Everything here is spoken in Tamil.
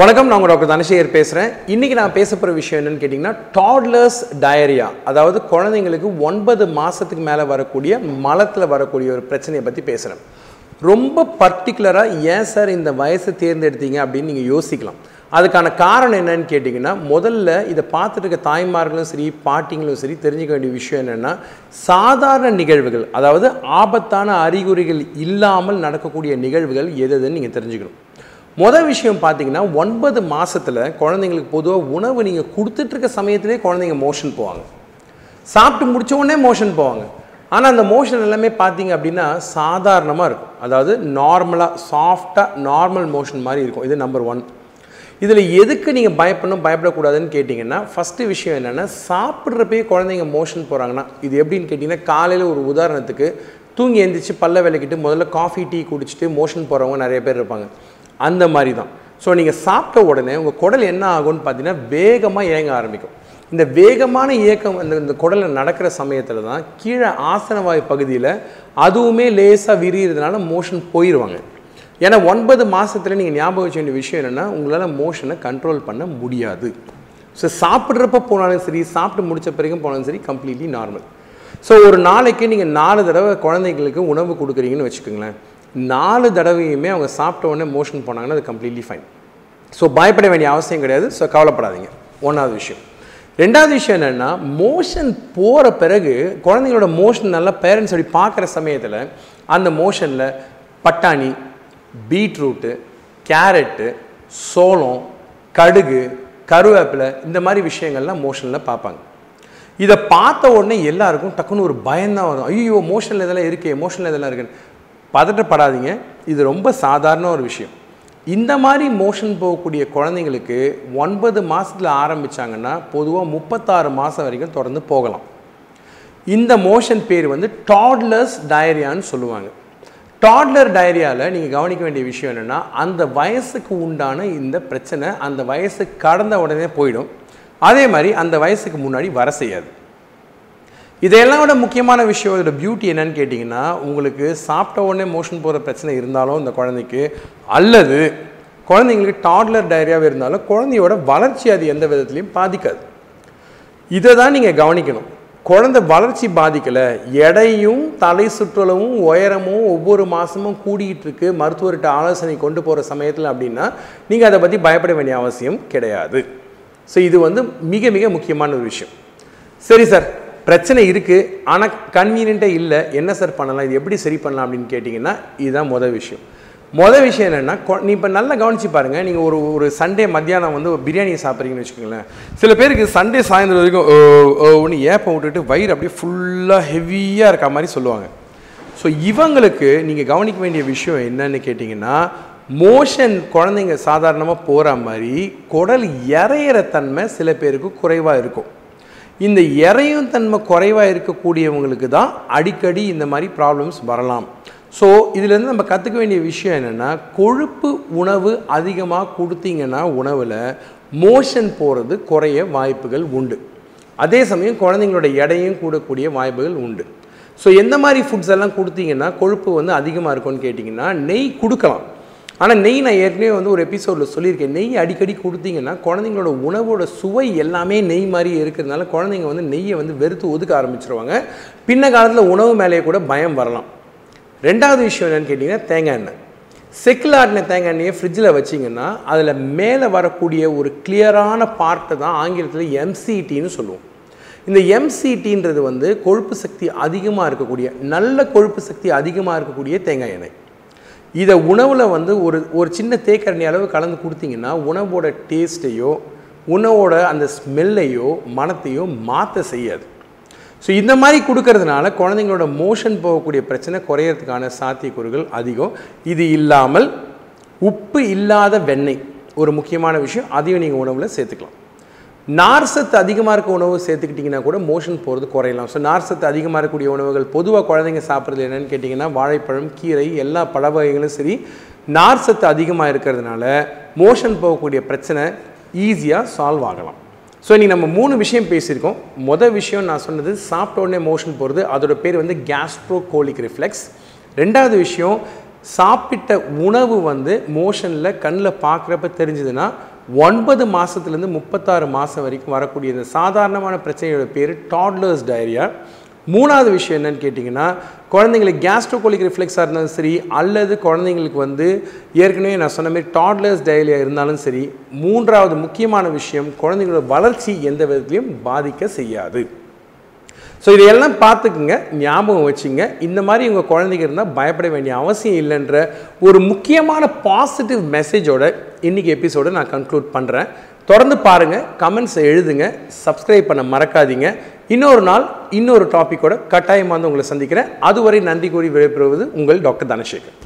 வணக்கம் நான் உங்கள் டாக்டர் தனசேகர் பேசுகிறேன் இன்றைக்கி நான் பேச போகிற விஷயம் என்னென்னு கேட்டிங்கன்னா டாட்லர்ஸ் டயரியா அதாவது குழந்தைங்களுக்கு ஒன்பது மாதத்துக்கு மேலே வரக்கூடிய மலத்தில் வரக்கூடிய ஒரு பிரச்சனையை பற்றி பேசுகிறேன் ரொம்ப பர்டிகுலராக ஏன் சார் இந்த வயசை தேர்ந்தெடுத்தீங்க அப்படின்னு நீங்கள் யோசிக்கலாம். அதுக்கான காரணம் என்னன்னு கேட்டிங்கன்னா முதல்ல இதை பார்த்துட்டு இருக்க தாய்மார்களும் சரி பாட்டிங்களும் சரி தெரிஞ்சுக்க வேண்டிய விஷயம் என்னென்னா சாதாரண நிகழ்வுகள் அதாவது ஆபத்தான அறிகுறிகள் இல்லாமல் நடக்கக்கூடிய நிகழ்வுகள் எது எதுன்னு நீங்கள் தெரிஞ்சுக்கணும். மொதல் விஷயம் பார்த்தீங்கன்னா ஒன்பது மாதத்தில் குழந்தைங்களுக்கு பொதுவாக உணவு நீங்கள் கொடுத்துட்ருக்க சமயத்திலே குழந்தைங்க மோஷன் போவாங்க. சாப்பிட்டு முடித்த உடனே மோஷன் போவாங்க. ஆனால் அந்த மோஷன் எல்லாமே பார்த்தீங்க அப்படின்னா சாதாரணமாக இருக்கும். அதாவது நார்மலாக சாஃப்டாக நார்மல் மோஷன் மாதிரி இருக்கும். இது நம்பர் ஒன் இதில் எதுக்கு நீங்கள் பயப்படணும் பயப்படக்கூடாதுன்னு கேட்டிங்கன்னா ஃபஸ்ட்டு விஷயம் என்னென்னா சாப்பிட்றப்பே குழந்தைங்க மோஷன் போகிறாங்கன்னா இது எப்படின்னு கேட்டிங்கன்னா காலையில் ஒரு உதாரணத்துக்கு தூங்கி எந்திரிச்சு பல்ல விளக்கிட்டு முதல்ல காஃபி டீ குடிச்சிட்டு மோஷன் போகிறவங்க நிறைய பேர் இருப்பாங்க. அந்த மாதிரி தான். ஸோ நீங்கள் சாப்பிட்ட உடனே உங்கள் குடல் என்ன ஆகும்னு பார்த்தீங்கன்னா வேகமாக இயங்க ஆரம்பிக்கும். இந்த வேகமான இயக்கம் அந்த இந்த குடலில் நடக்கிற சமயத்தில் தான் கீழே ஆசனவாய் பகுதியில் அதுவுமே லேசாக விரிகிறதுனால மோஷன் போயிடுவாங்க ஏன்னா ஒன்பது மாதத்தில் நீங்கள் ஞாபகம் வச்ச வேண்டிய விஷயம் என்னென்னா உங்களால் மோஷனை கண்ட்ரோல் பண்ண முடியாது. ஸோ சாப்பிட்றப்ப போனாலும் சரி சாப்பிட்டு முடித்த பிறகும் போனாலும் சரி கம்ப்ளீட்லி நார்மல் ஸோ ஒரு நாளைக்கு நீங்கள் நாலு தடவை குழந்தைங்களுக்கு உணவு கொடுக்குறீங்கன்னு வச்சுக்கோங்களேன். நாலு தடவையுமே அவங்க சாப்பிட்ட உடனே மோஷன் போனாங்கன்னா அது கம்ப்ளீட்லி ஃபைன் ஸோ பயப்பட வேண்டிய அவசியம் கிடையாது. ஸோ கவலைப்படாதீங்க. ஒன்றாவது விஷயம். ரெண்டாவது விஷயம் என்னென்னா மோஷன் போகிற பிறகு குழந்தைங்களோட மோஷன் நல்லா பேரண்ட்ஸ் அப்படி பார்க்குற சமயத்தில் அந்த மோஷனில் பட்டாணி பீட்ரூட்டு கேரட்டு சோளம் கடுகு கருவேப்பிலை இந்த மாதிரி விஷயங்கள்லாம் மோஷனில் பார்ப்பாங்க. இதை பார்த்த உடனே எல்லாருக்கும் டக்குன்னு ஒரு பயந்தான் வரும். ஐயோ மோஷனில் இதெல்லாம் இருக்கே மோஷனில் இதெல்லாம் இருக்குன்னு. பதட்டப்படாதீங்க. இது ரொம்ப சாதாரண ஒரு விஷயம். இந்த மாதிரி மோஷன் போகக்கூடிய குழந்தைங்களுக்கு ஒன்பது மாதத்தில் ஆரம்பித்தாங்கன்னா பொதுவாக முப்பத்தாறு மாதம் வரைக்கும் தொடர்ந்து போகலாம். இந்த மோஷன் பேர் வந்து டாட்லர்ஸ் டயரியான்னு சொல்லுவாங்க. டாட்லர் டயரியாவில் நீங்கள் கவனிக்க வேண்டிய விஷயம் என்னென்னா அந்த வயசுக்கு உண்டான இந்த பிரச்சனை அந்த வயசு கடந்த உடனே போயிடும். அதே மாதிரி அந்த வயசுக்கு முன்னாடி வர செய்யாது. இதையெல்லாம் விட முக்கியமான விஷயம் இதோட பியூட்டி என்னன்னு கேட்டிங்கன்னா உங்களுக்கு சாப்பிட்ட உடனே மோஷன் போகிற பிரச்சனை இருந்தாலும் இந்த குழந்தைக்கு அல்லது குழந்தைங்களுக்கு டாட்லர் டைரியாவே இருந்தாலும் குழந்தையோட வளர்ச்சி அது எந்த விதத்துலையும் பாதிக்காது. இதை தான் நீங்கள் கவனிக்கணும். குழந்தை வளர்ச்சி பாதிக்கலை எடையும் தலை சுற்றளவும் உயரமும் ஒவ்வொரு மாதமும் கூடிகிட்டு இருக்கு. மருத்துவர்கிட்ட ஆலோசனை கொண்டு போகிற சமயத்தில் அப்படின்னா நீங்கள் அதை பற்றி பயப்பட வேண்டிய அவசியம் கிடையாது. ஸோ இது வந்து மிக மிக முக்கியமான ஒரு விஷயம். சரி சார் பிரச்சனை இருக்குது ஆனால் கன்வீனியண்ட்டாக இல்லை என்ன சார் பண்ணலாம் இது எப்படி சரி பண்ணலாம் அப்படின்னு கேட்டிங்கன்னா இதுதான் மொதல் விஷயம். மொதல் விஷயம் என்னென்னா நீ இப்போ நல்லா கவனிச்சு பாருங்கள் நீங்கள் ஒரு ஒரு சண்டே மத்தியானம் வந்து ஒரு பிரியாணி சாப்பிட்றீங்கன்னு வச்சுக்கோங்களேன். சில பேருக்கு சண்டே சாயந்தரம் வரைக்கும் ஒன்று ஏப்பம் விட்டுட்டு வயிறு அப்படியே ஃபுல்லாக ஹெவியாக இருக்க மாதிரி சொல்லுவாங்க. ஸோ இவங்களுக்கு நீங்கள் கவனிக்க வேண்டிய விஷயம் என்னன்னு கேட்டிங்கன்னா மோஷன் குழந்தைங்க சாதாரணமாக போகிற மாதிரி குடல் இறையிற தன்மை சில பேருக்கு குறைவாக இருக்கும். இந்த இறையும் தன்மை குறைவாக இருக்கக்கூடியவங்களுக்கு தான் அடிக்கடி இந்த மாதிரி ப்ராப்ளம்ஸ் வரலாம். ஸோ இதுலேருந்து நம்ம கற்றுக்க வேண்டிய விஷயம் என்னென்னா கொழுப்பு உணவு அதிகமாக கொடுத்தீங்கன்னா உணவில் மோஷன் போகிறது குறைய வாய்ப்புகள் உண்டு. அதே சமயம் குழந்தைங்களோட எடையும் கூடக்கூடிய வாய்ப்புகள் உண்டு. ஸோ எந்த மாதிரி ஃபுட்ஸ் எல்லாம் கொடுத்தீங்கன்னா கொழுப்பு வந்து அதிகமாக இருக்கும்னு கேட்டிங்கன்னா நெய் கொடுக்கலாம். ஆனால் நெய் நான் ஏற்கனவே வந்து ஒரு எபிசோடில் சொல்லியிருக்கேன். நெய் அடிக்கடி கொடுத்தீங்கன்னா குழந்தைங்களோட உணவோட சுவை எல்லாமே நெய் மாதிரி இருக்கிறதுனால குழந்தைங்க வந்து நெய்யை வந்து வெறுத்து ஒதுக்க ஆரம்பிச்சிருவாங்க. பின்ன காலத்தில் உணவு மேலேயே கூட பயம் வரலாம். ரெண்டாவது விஷயம் என்னென்னு கேட்டிங்கன்னா தேங்காய் எண்ணெய். செக்கில் ஆட்டின தேங்காய் எண்ணெயை ஃப்ரிட்ஜில் வச்சிங்கன்னா அதில் மேலே வரக்கூடிய ஒரு கிளியரான பார்ட்டை தான் ஆங்கிலத்தில் எம்சிடின்னு சொல்லுவோம். இந்த எம்சிடின்றது வந்து கொழுப்பு சக்தி அதிகமாக இருக்கக்கூடிய நல்ல கொழுப்பு சக்தி அதிகமாக இருக்கக்கூடிய தேங்காய் எண்ணெய். இதை உணவில் வந்து ஒரு ஒரு சின்ன தேக்கரணி அளவு கலந்து கொடுத்தீங்கன்னா உணவோட டேஸ்ட்டையோ உணவோட அந்த ஸ்மெல்லையோ மனத்தையோ மாற்ற செய்யாது. ஸோ இந்த மாதிரி கொடுக்கறதுனால குழந்தைங்களோட மோஷன் போகக்கூடிய பிரச்சனை குறையிறதுக்கான சாத்தியக்கூறுகள் அதிகம். இது இல்லாமல் உப்பு இல்லாத வெண்ணெய் ஒரு முக்கியமான விஷயம். அதையும் நீங்கள் உணவில் சேர்த்துக்கலாம். நார்சத்து அதிகமாக இருக்க உணவு சேர்த்துக்கிட்டிங்கன்னா கூட மோஷன் போகிறது குறையலாம். ஸோ நார்சத்து அதிகமாக இருக்கக்கூடிய உணவுகள் பொதுவாக குழந்தைங்க சாப்பிட்றது என்னென்னு கேட்டிங்கன்னா வாழைப்பழம் கீரை எல்லா பழ வகைகளும் சரி நார்சத்து அதிகமாக இருக்கிறதுனால மோஷன் போகக்கூடிய பிரச்சனை ஈஸியாக சால்வ் ஆகலாம். ஸோ இன்றைக்கி நம்ம மூணு விஷயம் பேசியிருக்கோம். மொதல் விஷயம் நான் சொன்னது சாப்பிட்ட உடனே மோஷன் போகிறது அதோட பேர் வந்து கேஸ்ட்ரோகோலிக் ரிஃப்ளெக்ஸ். ரெண்டாவது விஷயம் சாப்பிட்ட உணவு வந்து மோஷனில் கண்ணில் பார்க்குறப்ப தெரிஞ்சதுன்னா ஒன்பது மாதத்துலேருந்து முப்பத்தாறு மாதம் வரைக்கும் வரக்கூடிய இந்த சாதாரணமான பிரச்சனையோட பேர் டாட்லர்ஸ் டயரியா மூணாவது விஷயம் என்னன்னு கேட்டிங்கன்னா குழந்தைங்களுக்கு கேஸ்ட்ரோகோலிக் ரிஃப்ளெக்ஸாக இருந்தாலும் சரி அல்லது குழந்தைங்களுக்கு வந்து ஏற்கனவே நான் சொன்ன மாதிரி டாட்லர்ஸ் டைரியா இருந்தாலும் சரி மூன்றாவது முக்கியமான விஷயம் குழந்தைங்களோட வளர்ச்சி எந்த விதத்துலையும் பாதிக்க செய்யாது. ஸோ இதையெல்லாம் பார்த்துக்குங்க ஞாபகம் வச்சுங்க. இந்த மாதிரி உங்கள் குழந்தைங்க இருந்தால் பயப்பட வேண்டிய அவசியம் இல்லைன்ற ஒரு முக்கியமான பாசிட்டிவ் மெசேஜோட இன்றைக்கி எபிசோடை நான் கன்க்ளூட் பண்ணுறேன் தொடர்ந்து பாருங்கள் கமெண்ட்ஸை எழுதுங்க சப்ஸ்கிரைப் பண்ண மறக்காதீங்க. இன்னொரு நாள் இன்னொரு டாப்பிக்கோட கட்டாயமாக வந்து உங்களை சந்திக்கிறேன். அதுவரை நன்றி கூறி விடைபெறுவது உங்கள் டாக்டர் தனசேகர்.